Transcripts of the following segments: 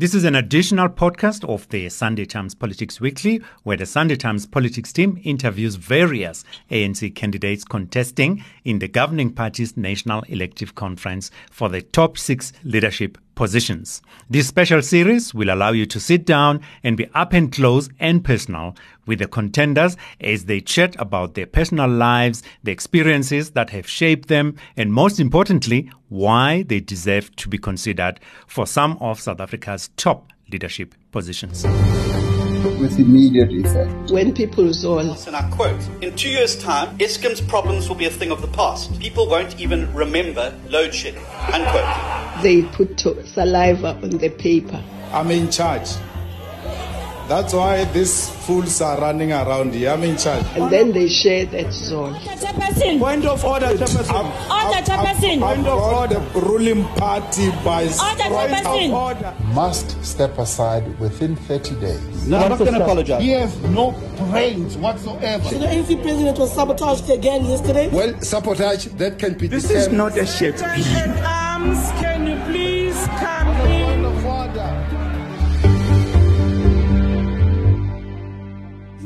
This is an additional podcast of the Sunday Times Politics Weekly, where the Sunday Times Politics team interviews various ANC candidates contesting in the governing party's National Elective Conference for the top six leadership positions. This special series will allow you to sit down and be up and close and personal with the contenders as they chat about their personal lives, the experiences that have shaped them, and most importantly, why they deserve to be considered for some of South Africa's top leadership positions with immediate effect. When people zone. And I quote, in two years' time, Eskom's problems will be a thing of the past. People won't even remember load shedding. Unquote. They put saliva on the paper. I'm in charge. That's why these fools are running around here. I'm in charge. And then they share that zone. Point of order, Chairperson. Order, Chairperson. Point of order. The ruling party by point of order. Must step aside within 30 days. No, I'm not going to apologize. He has no brains whatsoever. So the ANC president was sabotaged again yesterday. Well, sabotage, that can be This determined. is not a shit. arms, can you please come in?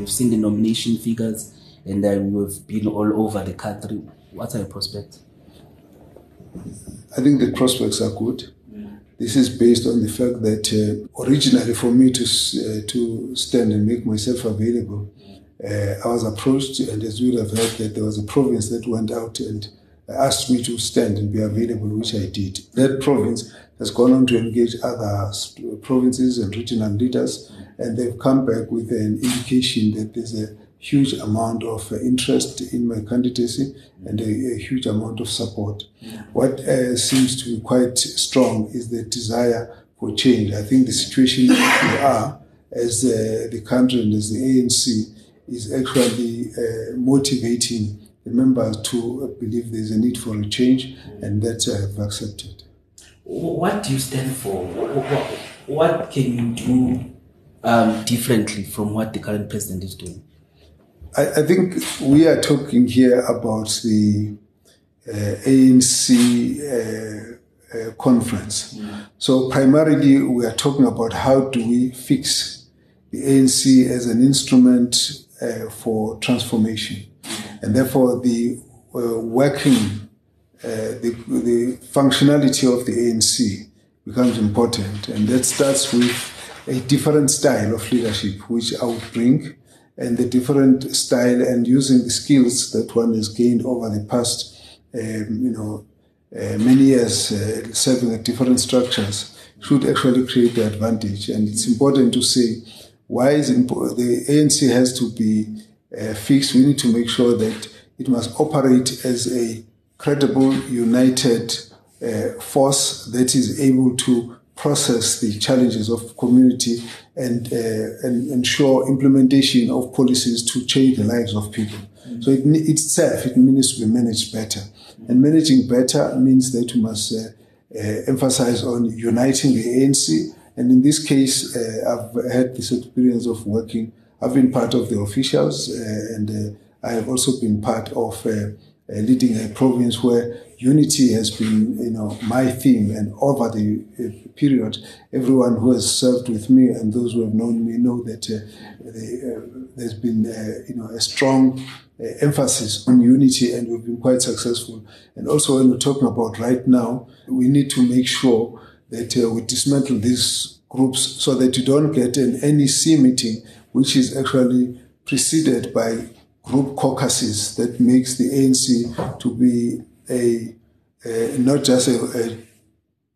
We've seen the nomination figures and then we've been all over the country. What are your prospects? I think the prospects are good. This is based on the fact that uh, originally, for me to uh, to stand and make myself available, uh, I was approached, and as you would have heard, that there was a province that went out and asked me to stand and be available, which I did. That province has gone on to engage other provinces and regional leaders, and they've come back with an indication that there's a huge amount of uh, interest in my candidacy and a, a huge amount of support. What uh, seems to be quite strong is the desire for change. I think the situation we are as uh, the country and as the ANC is actually uh, motivating the members to believe there's a need for a change, and that I have accepted. What do you stand for? What, what can you do um, differently from what the current president is doing? I, I think we are talking here about the uh, ANC uh, uh, conference. Mm. So primarily we are talking about how do we fix the ANC as an instrument uh, for transformation. And therefore the uh, working, the, the functionality of the ANC becomes important. And that starts with a different style of leadership, which I would bring and the different style and using the skills that one has gained over the past, um, you know, uh, many years uh, serving at different structures should actually create the advantage. And it's important to say why is impo- the ANC has to be uh, fixed. We need to make sure that it must operate as a credible, united uh, force that is able to process the challenges of community and, uh, and ensure implementation of policies to change the lives of people. Mm-hmm. So it, itself, it needs to be managed better. Mm-hmm. And managing better means that we must uh, uh, emphasize on uniting the ANC. And in this case, uh, I've had this experience of working. I've been part of the officials, uh, and uh, I have also been part of leading a province where unity has been, you know, my theme. And over the uh, period, everyone who has served with me and those who have known me know that uh, the, uh, there's been, uh, you know, a strong uh, emphasis on unity, and we've been quite successful. And also, when we're talking about right now, we need to make sure that uh, we dismantle these groups so that you don't get an NEC meeting, which is actually preceded by group caucuses that makes the ANC to be a, a not just a, a,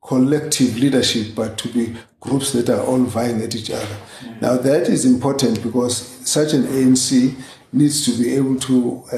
collective leadership, but to be groups that are all vying at each other. Mm-hmm. Now that is important because such an ANC needs to be able to uh,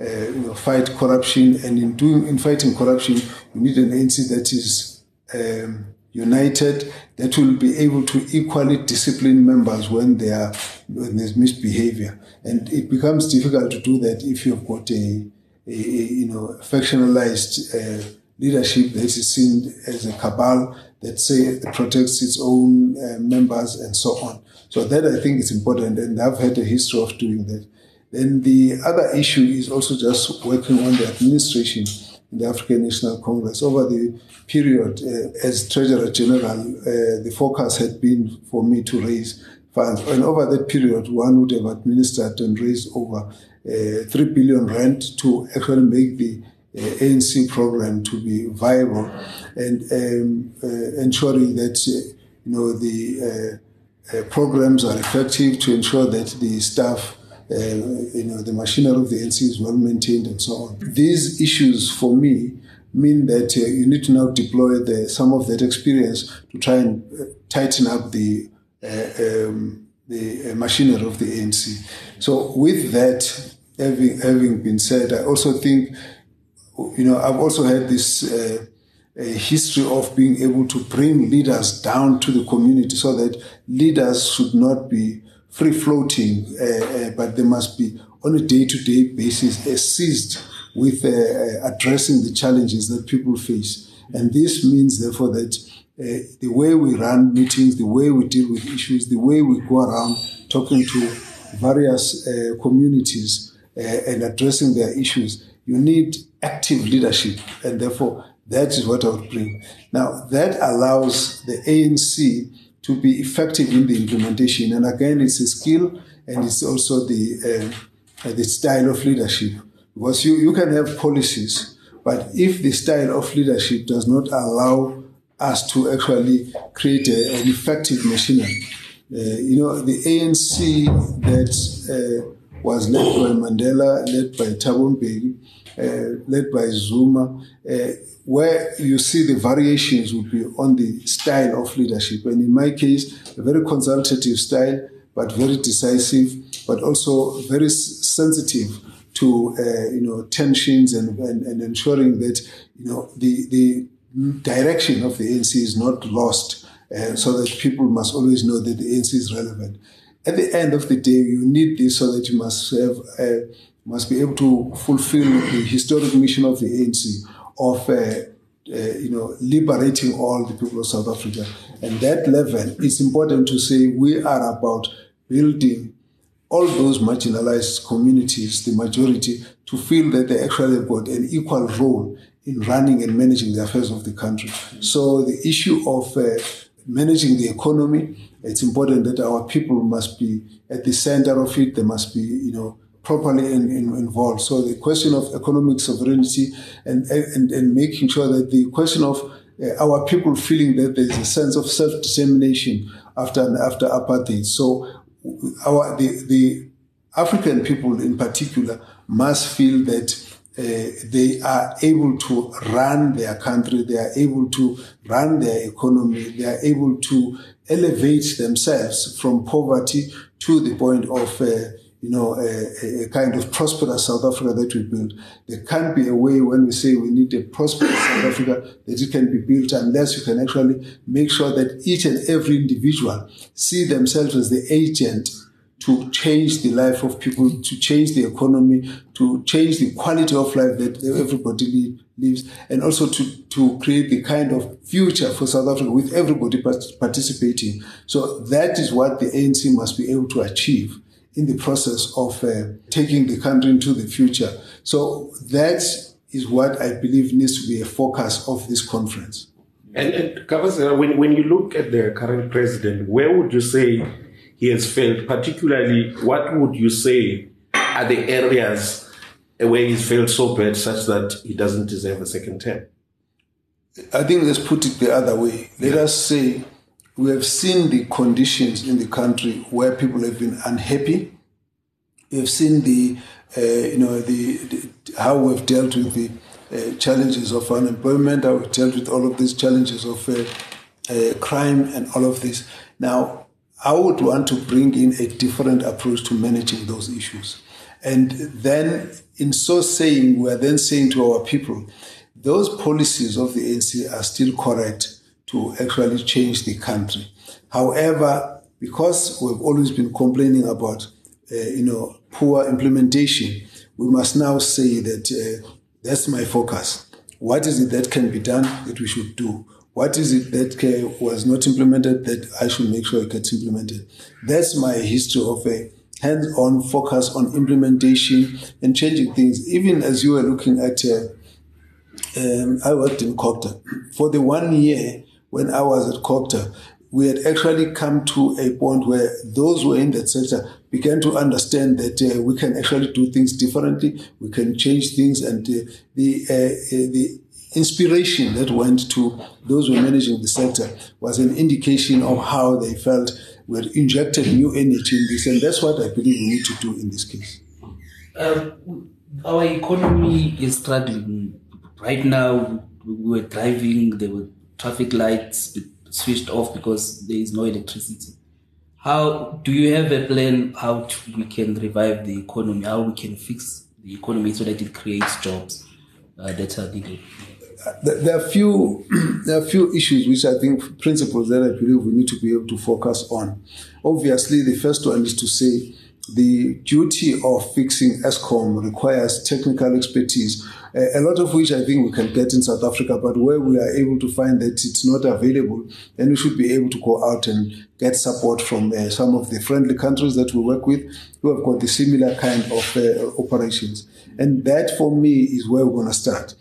uh, you know, fight corruption, and in doing in fighting corruption, you need an ANC that is um, united, that will be able to equally discipline members when they are when there's misbehavior, and it becomes difficult to do that if you've got a a, you know factionalized uh, leadership that is seen as a cabal that say protects its own uh, members and so on. So that I think is important, and I've had a history of doing that. Then the other issue is also just working on the administration. In the African National Congress. Over the period uh, as Treasurer General, uh, the focus had been for me to raise funds. And over that period, one would have administered and raised over uh, 3 billion rand to actually make the uh, ANC program to be viable and um, uh, ensuring that uh, you know the programs are effective to ensure that the staff uh, you know, the machinery of the NC is well maintained and so on. These issues for me mean that uh, you need to now deploy the, some of that experience to try and uh, tighten up the um, the machinery of the ANC. So with that having having been said, I also think you know I've also had this uh, a history of being able to bring leaders down to the community so that leaders should not be free floating, uh, uh, but they must be on a day to day basis assist with uh, uh, addressing the challenges that people face. And this means, therefore, that uh, the way we run meetings, the way we deal with issues, the way we go around talking to various uh, communities and addressing their issues, you need active leadership. And therefore, that is what I would bring. Now, that allows the ANC to be effective in the implementation. And again, it's a skill and it's also the, uh, the style of leadership. Because you, you can have policies, but if the style of leadership does not allow us to actually create a, an effective machinery, uh, you know, the ANC that uh, was led by Mandela, led by Thabo Mbeki, led by Zuma, uh, where you see the variations would be on the style of leadership. And in my case, a very consultative style, but very decisive, but also very sensitive to uh, you know tensions and, and, and ensuring that you know the the direction of the ANC is not lost, uh, so that people must always know that the ANC is relevant. At the end of the day, you need this so that you must have uh, must be able to fulfill the historic mission of the ANC of uh, uh, you know liberating all the people of South Africa. And that level, it's important to say we are about building all those marginalized communities, the majority, to feel that they actually have got an equal role in running and managing the affairs of the country. So the issue of uh, managing the economy, it's important that our people must be at the center of it. They must be, you know, properly in, in, involved. So the question of economic sovereignty and, and, and making sure that the question of uh, our people feeling that there's a sense of self-determination after after apartheid. So our the, the African people in particular must feel that uh, they are able to run their country, they are able to run their economy, they are able to elevate themselves from poverty to the point of uh, you know, a, a, kind of prosperous South Africa that we build. There can't be a way when we say we need a prosperous South Africa that it can be built unless you can actually make sure that each and every individual see themselves as the agent to change the life of people, to change the economy, to change the quality of life that everybody lives, and also to, to create the kind of future for South Africa with everybody participating. So that is what the ANC must be able to achieve in the process of uh, taking the country into the future. So that is what I believe needs to be a focus of this conference. And, and Kavasa, when, when you look at the current president, where would you say he has failed? Particularly, what would you say are the areas where he's failed so bad such that he doesn't deserve a second term? I think let's put it the other way. Let us say we have seen the conditions in the country where people have been unhappy. We have seen the, uh, you know, the, the, how we've dealt with the uh, challenges of unemployment, how we've dealt with all of these challenges of uh, uh, crime and all of this. Now, I would want to bring in a different approach to managing those issues. And then, in so saying, we are then saying to our people, those policies of the ANC are still correct to actually change the country. However, because we've always been complaining about, uh, you know, poor implementation, we must now say that uh, that's my focus. What is it that can be done that we should do? What is it that was not implemented that I should make sure it gets implemented? That's my history of a hands-on focus on implementation and changing things. Even as you were looking at uh, um, I worked in CoGTA. For the one year when I was at CoGTA, we had actually come to a point where those who were in that sector began to understand that uh, we can actually do things differently, we can change things, and uh, the uh, uh the inspiration that went to those who were managing the sector was an indication of how they felt we had injected new energy in this, and that's what I believe we need to do in this case. Um, our economy is struggling right now. We were driving, there were traffic lights switched off because there is no electricity. How do you have a plan how to, we can revive the economy? How we can fix the economy so that it creates jobs uh, that are needed? There are few there are few issues which I think principles that I believe we need to be able to focus on. Obviously, the first one is to say the duty of fixing Eskom requires technical expertise, a lot of which I think we can get in South Africa, but where we are able to find that it's not available, then we should be able to go out and get support from uh, some of the friendly countries that we work with who have got the similar kind of uh, operations. And that for me is where we're going to start.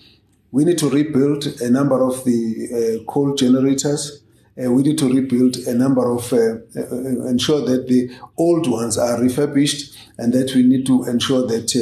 We need to rebuild a number of the uh, coal generators uh, we need to rebuild a number of, uh, uh, ensure that the old ones are refurbished and that we need to ensure that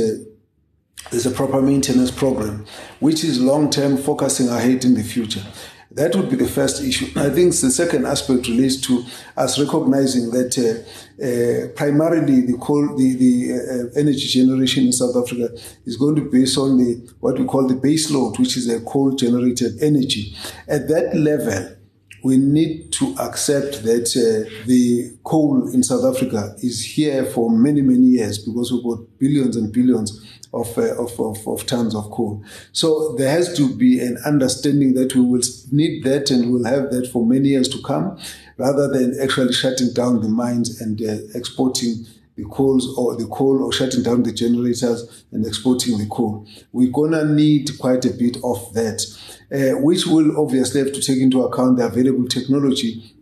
there's a proper maintenance program, which is long term focusing ahead in the future. That would be the first issue. I think the second aspect relates to us recognizing that uh, uh, primarily the coal, the, the uh, energy generation in South Africa is going to be based on the what we call the base load, which is a coal generated energy. At that level, we need to accept that uh, the coal in South Africa is here for many, many years because we've got billions and billions of, uh, of, of, of, tons of coal. So there has to be an understanding that we will need that and we'll have that for many years to come rather than actually shutting down the mines and uh, exporting the coals or the coal or shutting down the generators and exporting the coal. We're gonna need quite a bit of that, uh, which will obviously have to take into account the available technology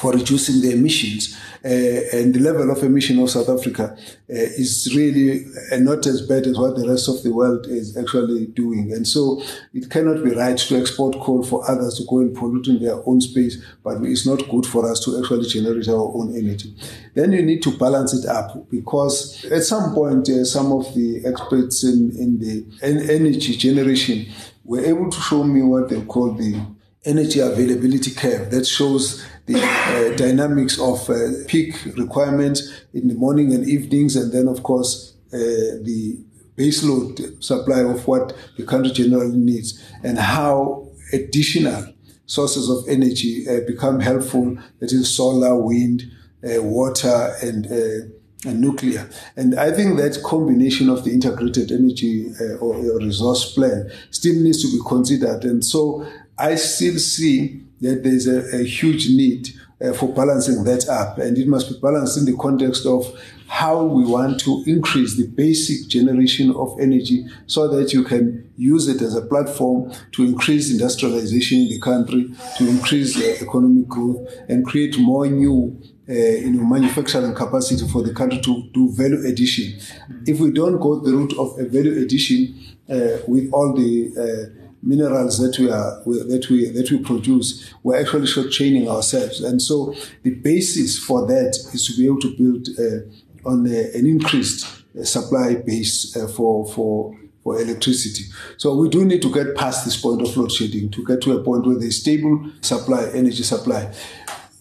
for reducing the emissions. Uh, and the level of emission of South Africa uh, is really uh, not as bad as what the rest of the world is actually doing. And so it cannot be right to export coal for others to go and pollute in their own space, but it's not good for us to actually generate our own energy. Then you need to balance it up because at some point, uh, some of the experts in, in the energy generation were able to show me what they call the energy availability curve that shows the uh, dynamics of uh, peak requirements in the morning and evenings, and then, of course, uh, the baseload supply of what the country generally needs, and how additional sources of energy uh, become helpful. That is solar, wind, uh, water, and uh, and nuclear. And I think that combination of the integrated energy uh, or, or, resource plan still needs to be considered. And so I still see that there's a, a huge need uh, for balancing that up. And it must be balanced in the context of how we want to increase the basic generation of energy so that you can use it as a platform to increase industrialization in the country, to increase uh, economic growth, and create more new uh, you know, manufacturing capacity for the country to do value addition. If we don't go the route of a value addition uh, with all the uh, minerals that we are that we that we produce, we're actually shortchanging ourselves. And so the basis for that is to be able to build uh, on a, an increased uh, supply base uh, for for for electricity. So we do need to get past this point of load shedding to get to a point where there's stable supply, energy supply.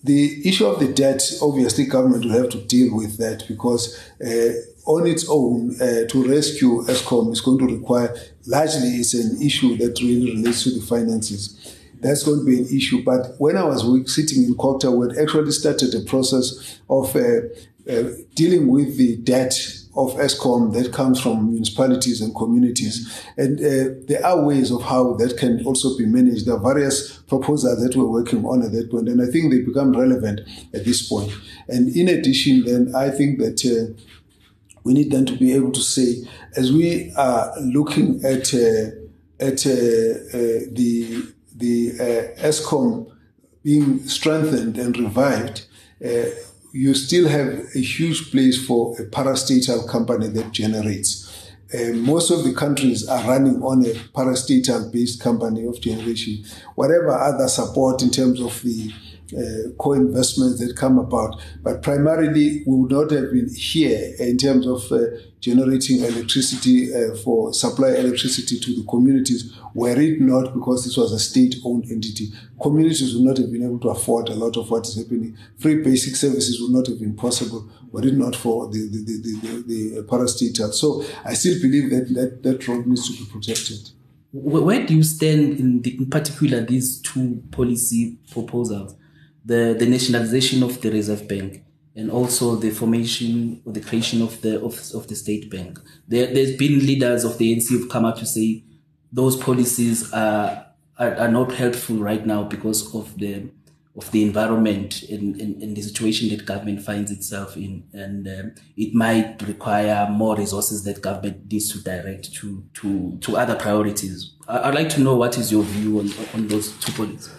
The issue of the debt, obviously, government will have to deal with that because uh, on its own uh, to rescue Eskom is going to require, largely, it's an issue that really relates to the finances. That's going to be an issue. But when I was sitting in CoGTA, we had actually started a process of uh, uh, dealing with the debt of Eskom that comes from municipalities and communities. And uh, there are ways of how that can also be managed. There are various proposals that we're working on at that point, and I think they become relevant at this point. And in addition, then I think that uh, we need them to be able to say, as we are looking at uh, at uh, uh, the the uh, Eskom being strengthened and revived, you still have a huge place for a parastatal company that generates. uh, most of the countries are running on a parastatal based company of generation. Whatever other support in terms of the uh, co-investments that come about. But primarily, we would not have been here in terms of uh, generating electricity uh, for supply electricity to the communities were it not because this was a state-owned entity. Communities would not have been able to afford a lot of what is happening. Free basic services would not have been possible were it not for the, the, the, the, the parastatal. So I still believe that, that that road needs to be protected. Where do you stand in, the, in particular these two policy proposals? The, the nationalization of the Reserve Bank and also the formation or the creation of the of, of the state bank. There, there's been leaders of the ANC who've come up to say those policies are, are, are not helpful right now because of the of the environment and, and, and, the situation that government finds itself in. And um, it might require more resources that government needs to direct to, to, to other priorities. I'd like to know what is your view on, on those two points.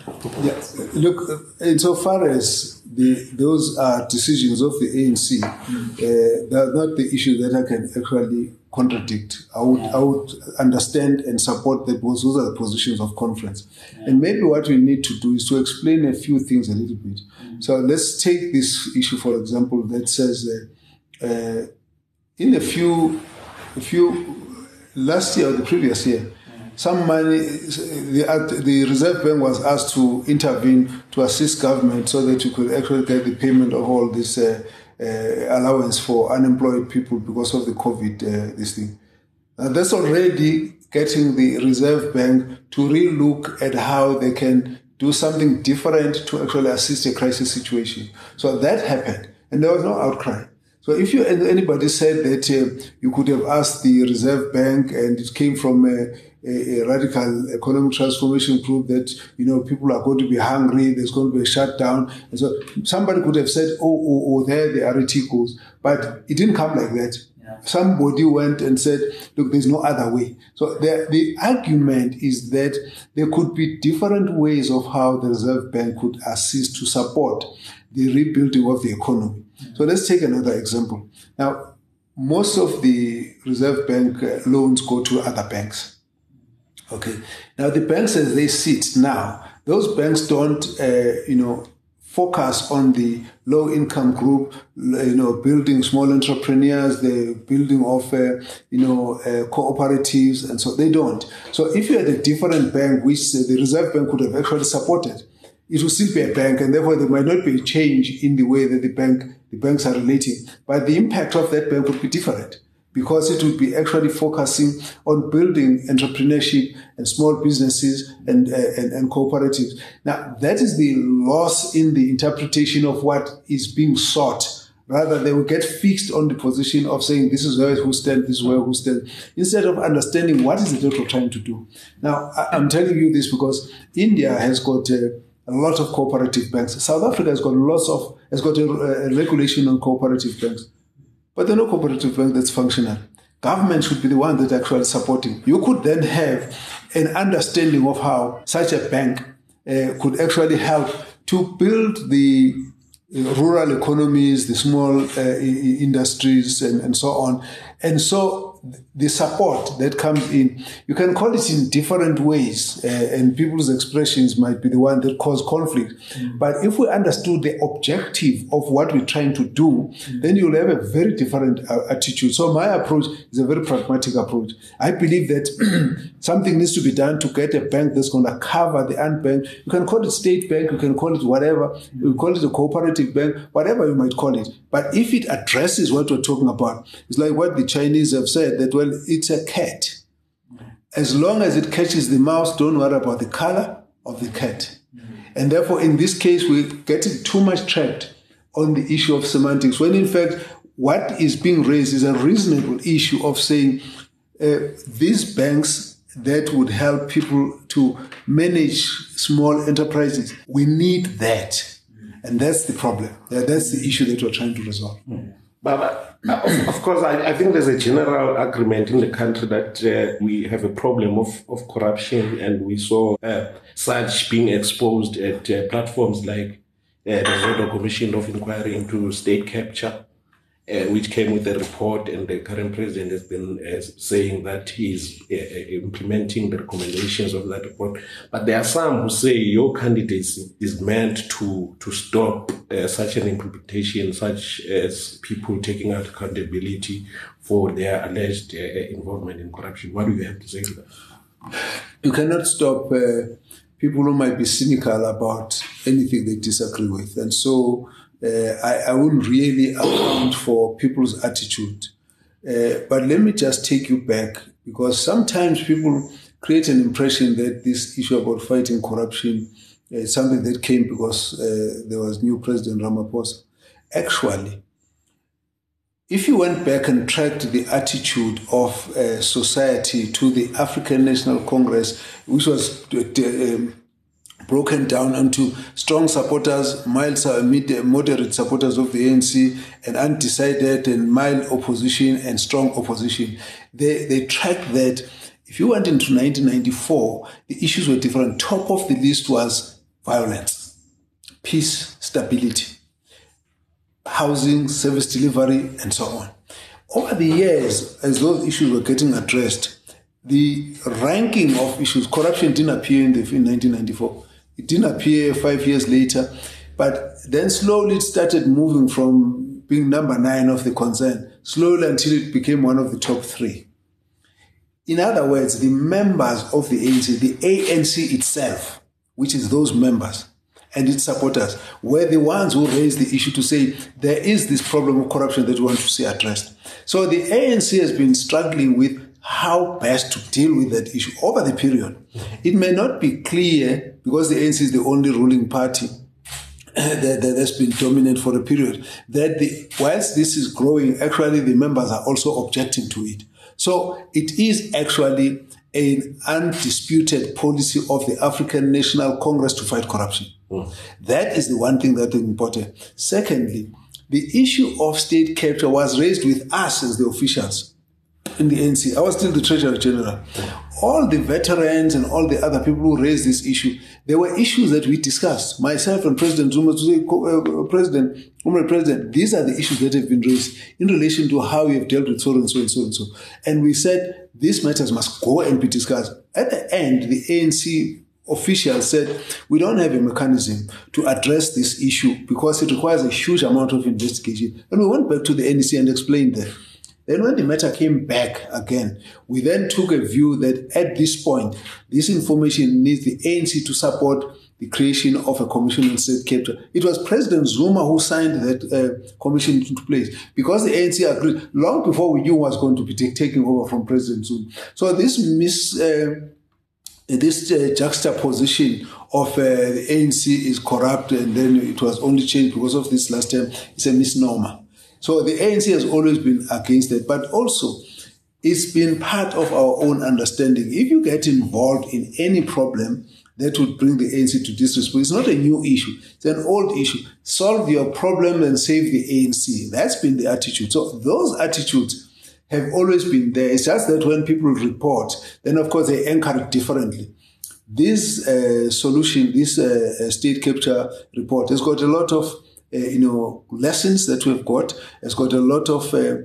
Yeah, look, insofar as the, those are decisions of the ANC, mm. uh, they're not the issue that I can actually contradict. I would, I would understand and support that those are the positions of conference. And maybe what we need to do is to explain a few things a little bit. So let's take this issue, for example, that says uh, uh, in a few, a few, last year or the previous year, some money, the, the Reserve Bank was asked to intervene to assist government so that you could actually get the payment of all this uh, uh, allowance for unemployed people because of the COVID uh, this thing. That's already getting the Reserve Bank to relook at how they can do something different to actually assist a crisis situation. So that happened, and there was no outcry. So if you anybody said that uh, you could have asked the Reserve Bank and it came from a, a, a, radical economic transformation group that you know people are going to be hungry, there's going to be a shutdown, and so somebody could have said, "Oh, oh, oh, there the RET goes," but it didn't come like that. Yeah. Somebody went and said, "Look, there's no other way." So the the argument is that there could be different ways of how the Reserve Bank could assist to support the rebuilding of the economy. Mm-hmm. So let's take another example. Now, most of the Reserve Bank uh, loans go to other banks. Okay. Now the banks as they sit now, those banks don't, uh, you know, focus on the low income group, you know, building small entrepreneurs, the building of, uh, you know, uh, cooperatives, and so they don't. So if you had a different bank, which uh, the Reserve Bank could have actually supported, it will still be a bank, and therefore there might not be a change in the way that the bank, the banks are relating, but the impact of that bank would be different because it would be actually focusing on building entrepreneurship and small businesses and, uh, and, and, cooperatives. Now, that is the loss in the interpretation of what is being sought. Rather, they will get fixed on the position of saying, this is where who stand, this is where who stand, instead of understanding what is the we're trying to do. Now, I'm telling you this because India has got a, a lot of cooperative banks. South Africa has got lots of, has got a, a regulation on cooperative banks. But the no cooperative bank that's functional. Government should be the one that's actually supporting. You could then have an understanding of how such a bank uh, could actually help to build the uh, rural economies, the small uh, industries, and, and so on. And so the support that comes in, you can call it in different ways, uh, and people's expressions might be the one that cause conflict. Mm. But if we understood the objective of what we're trying to do, mm. then you'll have a very different uh, attitude. So my approach is a very pragmatic approach. I believe that something needs to be done to get a bank that's going to cover the unbanked. You can call it state bank, you can call it whatever, mm. you call it a cooperative bank, whatever you might call it. But if it addresses what we're talking about, it's like what the Chinese have said that, well, it's a cat. As long as it catches the mouse, don't worry about the color of the cat. And therefore, in this case, we're getting too much trapped on the issue of semantics, when in fact, what is being raised is a reasonable issue of saying uh, these banks that would help people to manage small enterprises. We need that. And that's the problem. That's the issue that we're trying to resolve. Mm. But uh, of, course, I, I, think there's a general agreement in the country that uh, we have a problem of, of corruption, and we saw uh, such being exposed at uh, platforms like uh, the Zondo Commission of Inquiry into State Capture. Uh, which came with a report, and the current president has been uh, saying that he's uh, uh, implementing the recommendations of that report. But there are some who say your candidacy is meant to to stop uh, such an implementation, such as people taking out accountability for their alleged uh, involvement in corruption. What do you have to say to that? You cannot stop people who might be cynical about anything they disagree with, and so I, I wouldn't really account for people's attitude. Uh, but let me just take you back because sometimes people create an impression that this issue about fighting corruption is something that came because uh, there was new President Ramaphosa. Actually, if you went back and tracked the attitude of uh, society to the African National Congress, which was uh, um, broken down into strong supporters, mild, moderate supporters of the ANC, and undecided and mild opposition and strong opposition. They, they tracked that. If you went into 1994, the issues were different. Top of the list was violence, peace, stability, housing, service delivery, and so on. Over the years, as those issues were getting addressed, the ranking of issues, corruption didn't appear in, the, in 1994. It didn't appear five years later, but then slowly it started moving from being number nine of the concern, slowly until it became one of the top three. In other words, the members of the ANC, the ANC itself, which is those members and its supporters, were the ones who raised the issue to say there is this problem of corruption that we want to see addressed. So the ANC has been struggling with how best to deal with that issue over the period. It may not be clear because the ANC is the only ruling party that, that has been dominant for a period, that the, whilst this is growing, actually the members are also objecting to it. So it is actually an undisputed policy of the African National Congress to fight corruption. Mm. That is the one thing that is important. Secondly, the issue of state capture was raised with us as the officials in the ANC. I was still the Treasurer General. All the veterans and all the other people who raised this issue, there were issues that we discussed. Myself and President Zuma uh, President, Umar President, these are the issues that have been raised in relation to how we have dealt with so and so and so and so. And we said these matters must go and be discussed. At the end, the ANC officials said we don't have a mechanism to address this issue because it requires a huge amount of investigation. And we went back to the NEC and explained that. Then, when the matter came back again, we then took a view that at this point, this information needs the ANC to support the creation of a commission on state capture. It was President Zuma who signed that uh, commission into place because the ANC agreed long before we knew was going to be taking over from President Zuma. So this mis. Uh, this uh, juxtaposition of uh, the ANC is corrupt and then it was only changed because of this last term it's a misnomer. So the ANC has always been against it, but also it's been part of our own understanding. If you get involved in any problem that would bring the ANC to disrespect, it's not a new issue, it's an old issue. Solve your problem and save the ANC. That's been the attitude. So those attitudes have always been there. It's just that when people report, then of course they anchor it differently. This uh, solution, this uh, state capture report has got a lot of uh, you know, lessons that we've got. It's got a lot of uh,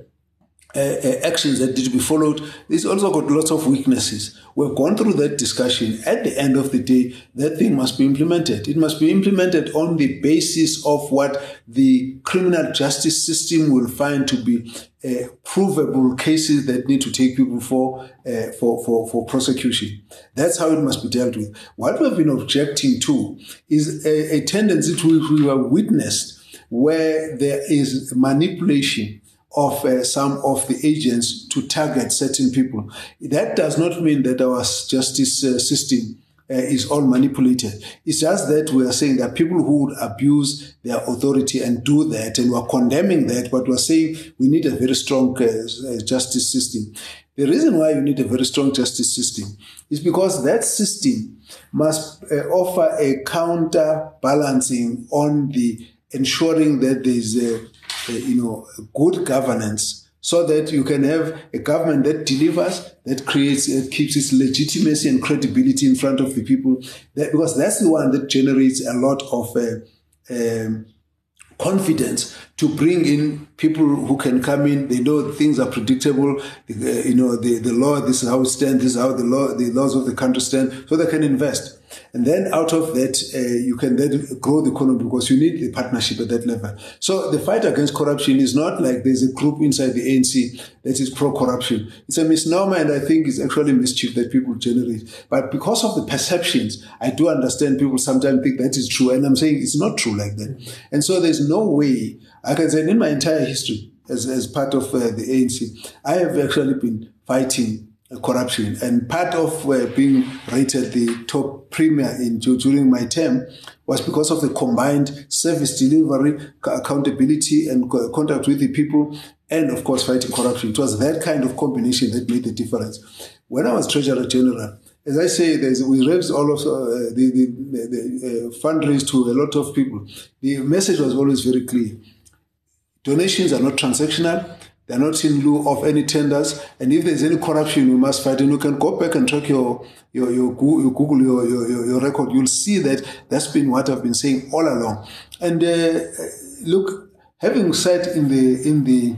uh, uh, actions that need to be followed. It's also got lots of weaknesses. We've gone through that discussion. At the end of the day, that thing must be implemented. It must be implemented on the basis of what the criminal justice system will find to be uh, provable cases that need to take people for, uh, for, for, for prosecution. That's how it must be dealt with. What we've been objecting to is a, a tendency to which we have witnessed where there is manipulation of uh, some of the agents to target certain people. That does not mean that our justice uh, system uh, is all manipulated. It's just that we are saying that people who would abuse their authority and do that, and we're condemning that, but we're saying we need a very strong uh, uh, justice system. The reason why you need a very strong justice system is because that system must uh, offer a counterbalancing on the ensuring that there is a, a, you know good governance so that you can have a government that delivers that creates it keeps its legitimacy and credibility in front of the people that, because that's the one that generates a lot of uh, um, confidence to bring in people who can come in. They know things are predictable. The, you know, the, the law, this is how it stands, this is how the law, the laws of the country stand, so they can invest. And then out of that, uh, you can then grow the economy because you need the partnership at that level. So the fight against corruption is not like there's a group inside the ANC that is pro-corruption. It's a misnomer and I think it's actually mischief that people generate. But because of the perceptions, I do understand people sometimes think that is true. And I'm saying it's not true like that. And so there's no way I can say in my entire history as, as part of uh, the ANC, I have actually been fighting corruption. And part of uh, being rated the top premier in during my term was because of the combined service delivery, accountability, and contact with the people, and of course fighting corruption. It was that kind of combination that made the difference. When I was Treasurer General, as I say, we raised all of uh, the, the, the, uh, fundraise to a lot of people. The message was always very clear. Donations are not transactional. They're not in lieu of any tenders. And if there's any corruption, we must fight. And you can go back and check your, your, your, Google, your, your, your record. You'll see that that's been what I've been saying all along. And uh, look, having said in the, in the,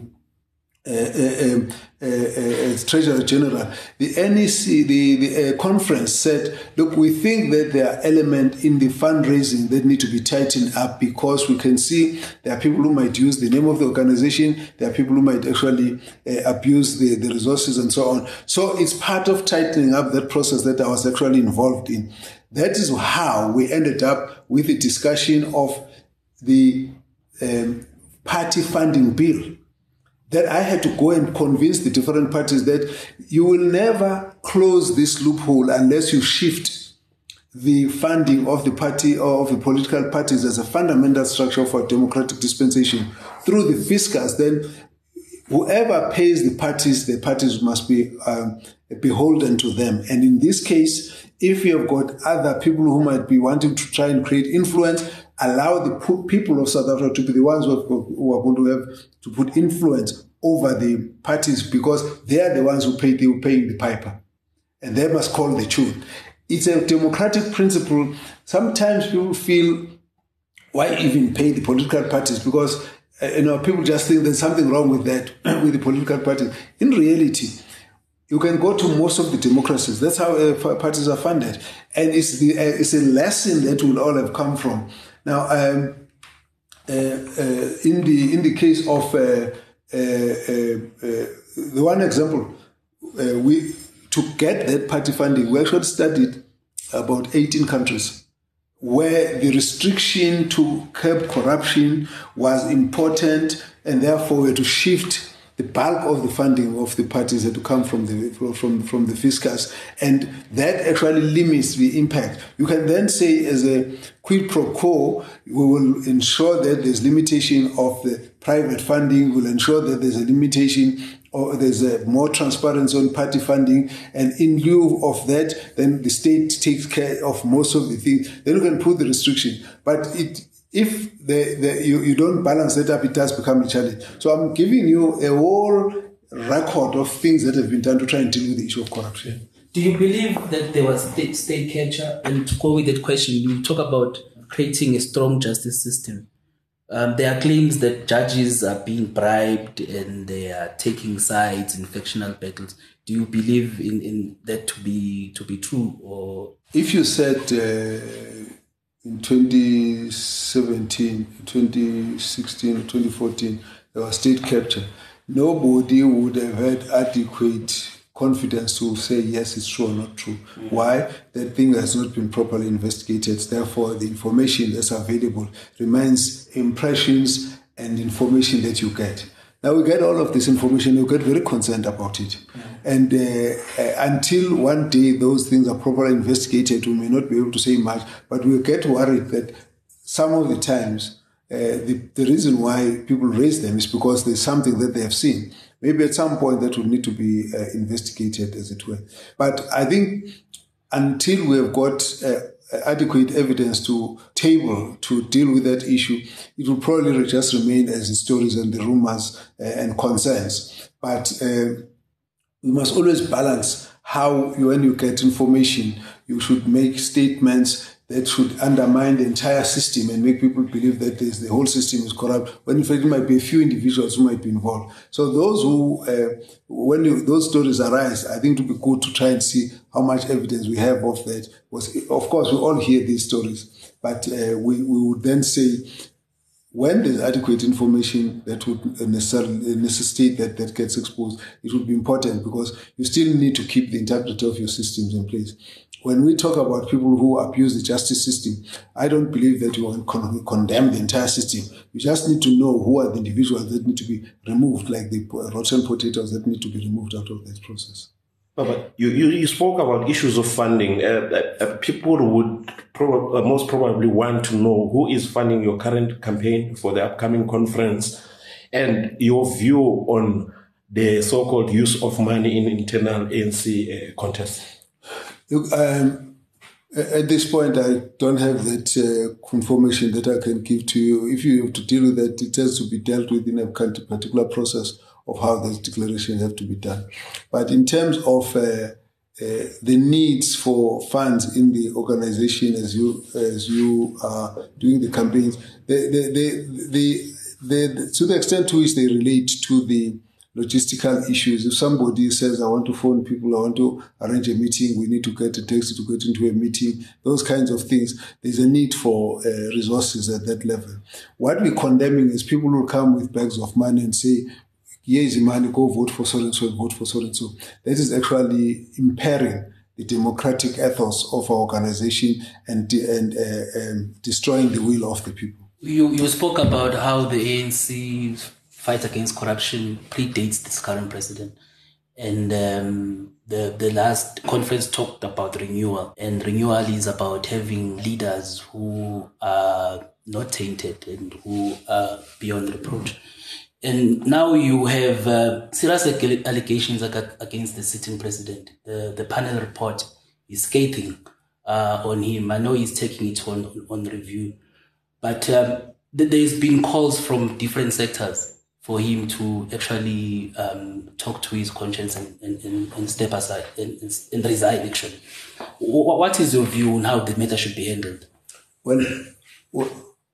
Treasurer General, the NEC, the, the conference said, look, we think that there are elements in the fundraising that need to be tightened up because we can see there are people who might use the name of the organization, there are people who might actually uh, abuse the, the resources and so on. So it's part of tightening up that process that I was actually involved in. That is how we ended up with the discussion of the um, party funding bill that I had to go and convince the different parties that you will never close this loophole unless you shift the funding of the party or of the political parties as a fundamental structure for democratic dispensation through the fiscus. Then whoever pays the parties, the parties must be um, beholden to them. And in this case, if you have got other people who might be wanting to try and create influence, allow the people of South Africa to be the ones who, are going to have to put influence over the parties because they are the ones who pay, they will pay the piper. And they must call the tune. It's a democratic principle. Sometimes people feel, why even pay the political parties? Because uh, you know people just think there's something wrong with that with the political parties. In reality, you can go to most of the democracies. That's how uh, parties are funded, and it's the uh, it's a lesson that will all have come from. Now, um, Uh, uh, in the in the case of uh, uh the one example, we to get that party funding, we actually studied about 18 countries where the restriction to curb corruption was important and therefore we had to shift the bulk of the funding of the parties had to come from the from from the fiscus, and that actually limits the impact. You can then say, as a quid pro quo, we will ensure that there's limitation of the private funding. We'll ensure that there's a limitation or there's a more transparency on party funding, and in lieu of that, then the state takes care of most of the things. Then you can put the restriction, but it if the, the, you, you don't balance that up, it does become a challenge. So I'm giving you a whole record of things that have been done to try and deal with the issue of corruption. Do you believe that there was state, state capture? And to go with that question, you talk about creating a strong justice system. Um, there are claims that judges are being bribed and they are taking sides in factional battles. Do you believe in, in that to be to be true, or if you said uh, in 2017, 2016, 2014, there was state capture. Nobody would have had adequate confidence to say yes, it's true or not true. Mm-hmm. Why? That thing has not been properly investigated. Therefore, the information that's available remains impressions and information that you get. Now we get all of this information, we get very concerned about it. And uh, uh, until one day those things are properly investigated, we may not be able to say much, but we get worried that some of the times uh, the, the reason why people raise them is because there's something that they have seen. Maybe at some point that will need to be uh, investigated, as it were. But I think until we have got uh, adequate evidence to table to deal with that issue, it will probably just remain as the stories and the rumors uh, and concerns. But uh, we must always balance how, you when you get information, you should make statements that should undermine the entire system and make people believe that the whole system is corrupt, when in fact it might be a few individuals who might be involved. So those who, uh, when you, those stories arise, I think it would be good to try and see how much evidence we have of that. Was, of course, we all hear these stories, but uh, we, we would then say, when there's adequate information that would necessitate that that gets exposed, it would be important because you still need to keep the integrity of your systems in place when we talk about people who abuse the justice system, I don't believe that you to condemn the entire system. You just need to know who are the individuals that need to be removed, like the rotten potatoes that need to be removed out of that process. But you, you, you spoke about issues of funding. Uh, uh, uh people would prob- uh, most probably want to know who is funding your current campaign for the upcoming conference and your view on the so-called use of money in internal ANC uh, contests. Look, um, at this point, I don't have that uh, confirmation that I can give to you. If you have to deal with that, it has to be dealt with in a particular process of how those declarations have to be done. But in terms of uh, uh, the needs for funds in the organization as you as you are doing the campaigns, to the extent to which they relate to the logistical issues. If somebody says, I want to phone people, I want to arrange a meeting, we need to get a taxi to get into a meeting, those kinds of things, there's a need for uh, resources at that level. What we're condemning is people who come with bags of money and say, here is the money, go vote for so and so vote for so and so. That is actually impairing the democratic ethos of our organization and, and uh, um, destroying the will of the people. You, you spoke about how the ANC fight against corruption predates this current president. And um, the the last conference talked about renewal, and renewal is about having leaders who are not tainted and who are beyond reproach. And now you have uh, serious allegations against the sitting president. The the panel report is scathing uh, on him. I know he's taking it on on, review, but um, there's been calls from different sectors for him to actually um, talk to his conscience and, and, and step aside and, and, resign, actually. What is your view on how the matter should be handled? Well,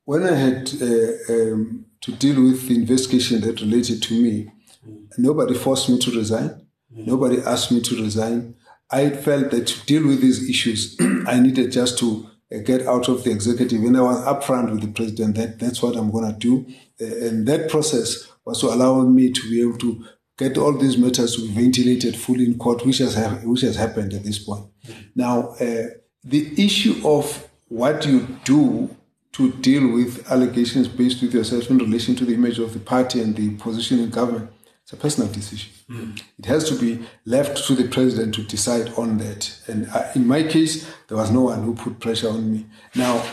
when I had uh, um, to deal with the investigation that related to me, mm. nobody forced me to resign. Mm. Nobody asked me to resign. I felt that to deal with these issues, I needed just to uh, get out of the executive. And I was upfront with the president that that's what I'm going to do. Uh, and that process was to allow me to be able to get all these matters to be ventilated fully in court, which has, ha- which has happened at this point. Mm-hmm. Now, uh, the issue of what you do to deal with allegations based with yourself in relation to the image of the party and the position in government, it's a personal decision. Mm-hmm. It has to be left to the president to decide on that. And uh, in my case, there was no one who put pressure on me. Now,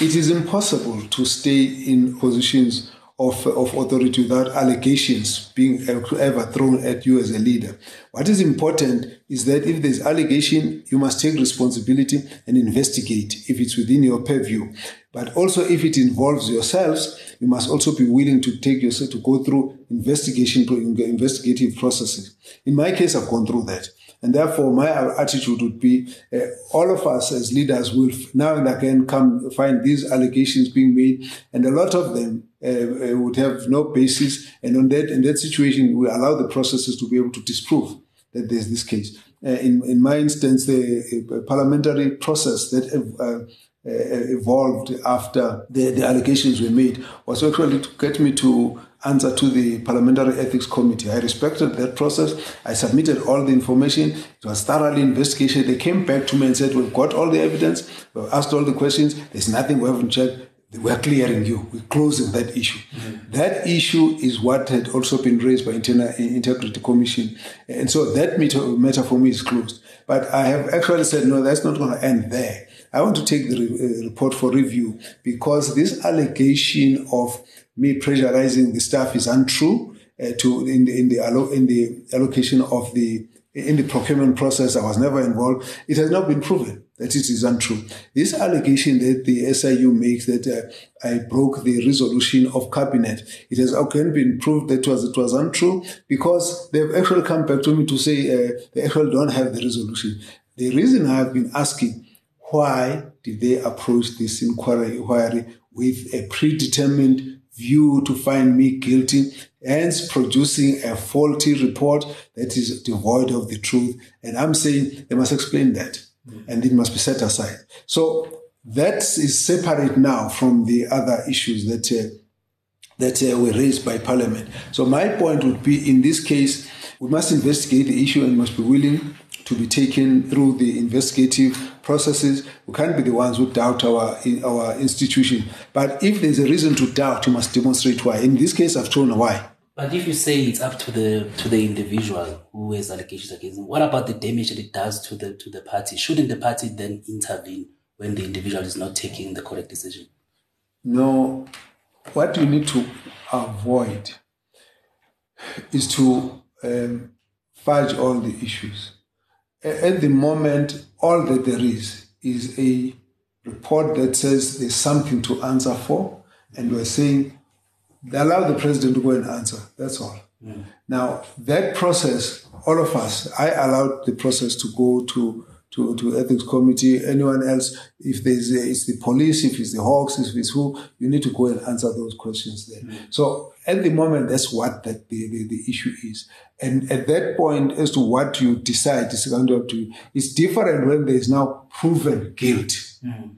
it is impossible to stay in positions of, of authority without allegations being ever thrown at you as a leader. What is important is that if there's allegation, you must take responsibility and investigate if it's within your purview. But also if it involves yourselves, you must also be willing to take yourself to go through investigation, investigative processes. In my case, I've gone through that. And therefore, my attitude would be uh, all of us as leaders will now and again come find these allegations being made, and a lot of them uh, uh, would have no basis. And on that, in that situation, we allow the processes to be able to disprove that there's this case. Uh, in, in my instance, the parliamentary process that uh, evolved after the, the allegations were made was actually to get me to answer to the Parliamentary Ethics Committee. I respected that process. I submitted all the information. It was thoroughly investigated. They came back to me and said, We've got all the evidence. We've asked all the questions. There's nothing we haven't checked. We're clearing you. We're closing that issue. Mm-hmm. That issue is what had also been raised by Internal Integrity Commission. And so that matter for me is closed. But I have actually said, no, that's not going to end there. I want to take the re- uh, report for review because this allegation of me pressurizing the staff is untrue. Uh, to in the in the, allo- in the allocation of the in the procurement process, I was never involved. It has not been proven that it is untrue. This allegation that the SIU makes that uh, I broke the resolution of cabinet, it has again been proved that it was it was untrue because they've actually come back to me to say uh, they actually don't have the resolution. The reason I have been asking why did they approach this inquiry, inquiry with a predetermined view to find me guilty, hence producing a faulty report that is devoid of the truth. And I'm saying they must explain that and it must be set aside. So that is separate now from the other issues that uh, that uh, were raised by Parliament. So my point would be, in this case, we must investigate the issue and must be willing to be taken through the investigative processes. We can't be the ones who doubt our our institution. But if there's a reason to doubt, you must demonstrate why. In this case, I've shown why. But if you say it's up to the to the individual who has allegations against him, what about the damage that it does to the to the party? Shouldn't the party then intervene when the individual is not taking the correct decision? No, what you need to avoid is to um, fudge all the issues. At the moment, all that there is is a report that says there's something to answer for, and we're saying they allow the president to go and answer. That's all. Mm. Now, that process, all of us, I allowed the process to go to to, to ethics committee, anyone else, if there's a, it's the police, if it's the Hawks, if it's who, you need to go and answer those questions there. Mm. So at the moment, that's what that the, the, the, issue is. And at that point, as to what you decide is going to up to you, it's different when there is now proven guilt. Mm.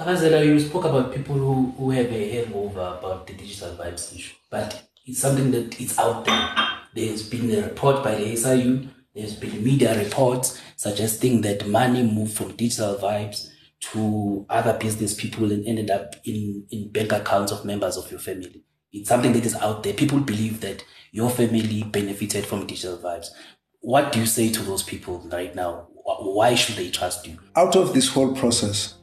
Khabazela, uh, you spoke about people who, who have a hangover about the digital vibes issue, but it's something that is out there. There's been a report by the SIU, there's been media reports suggesting that money moved from digital vibes to other business people and ended up in, in bank accounts of members of your family. It's something that is out there. People believe that your family benefited from digital vibes. What do you say to those people right now? Why should they trust you? Out of this whole process,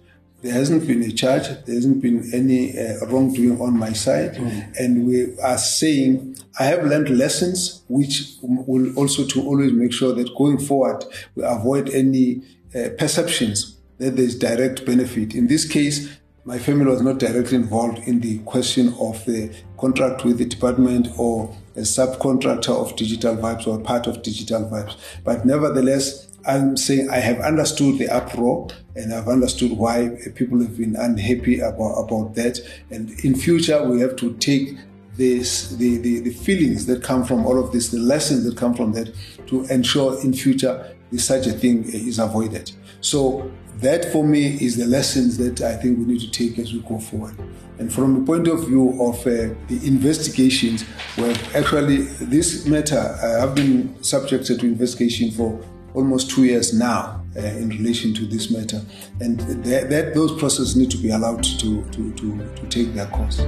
there hasn't been a charge, there hasn't been any uh, wrongdoing on my side. Mm. And we are saying, I have learned lessons, which will also to always make sure that going forward, we avoid any uh, perceptions that there's direct benefit. In this case, my family was not directly involved in the question of the contract with the department or a subcontractor of Digital Vibes or part of Digital Vibes. But nevertheless, I'm saying I have understood the uproar and I've understood why people have been unhappy about, about that. And in future, we have to take this, the, the, the feelings that come from all of this, the lessons that come from that to ensure in future such a thing is avoided. So that for me is the lessons that I think we need to take as we go forward. And from the point of view of uh, the investigations, where actually this matter, I have been subjected to investigation for almost two years now uh, in relation to this matter. And that, that those processes need to be allowed to, to, to, to take their course.